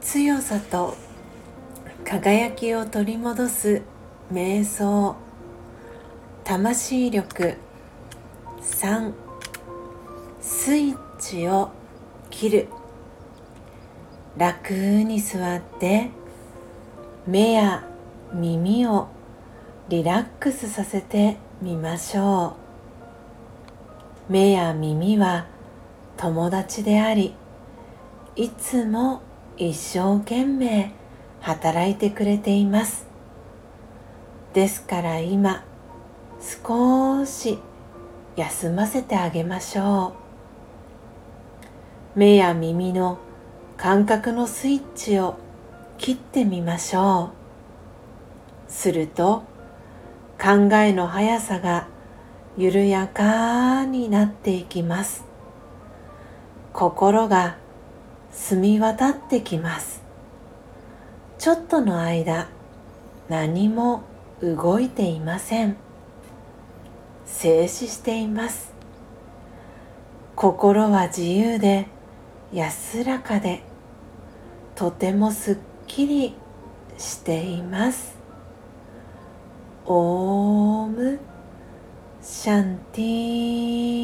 強さと輝きを取り戻す瞑想魂力3スイッチを切る楽に座って目や耳をリラックスさせてみましょう。目や耳は友達でありいつも一生懸命働いてくれています。ですから今少し休ませてあげましょう。目や耳の感覚のスイッチを切ってみましょう。すると考えの速さが緩やかになっていきます。心が澄み渡ってきます。ちょっとの間何も動いていません。静止しています。心は自由で安らかでとてもすっきりしています。オーシャンティー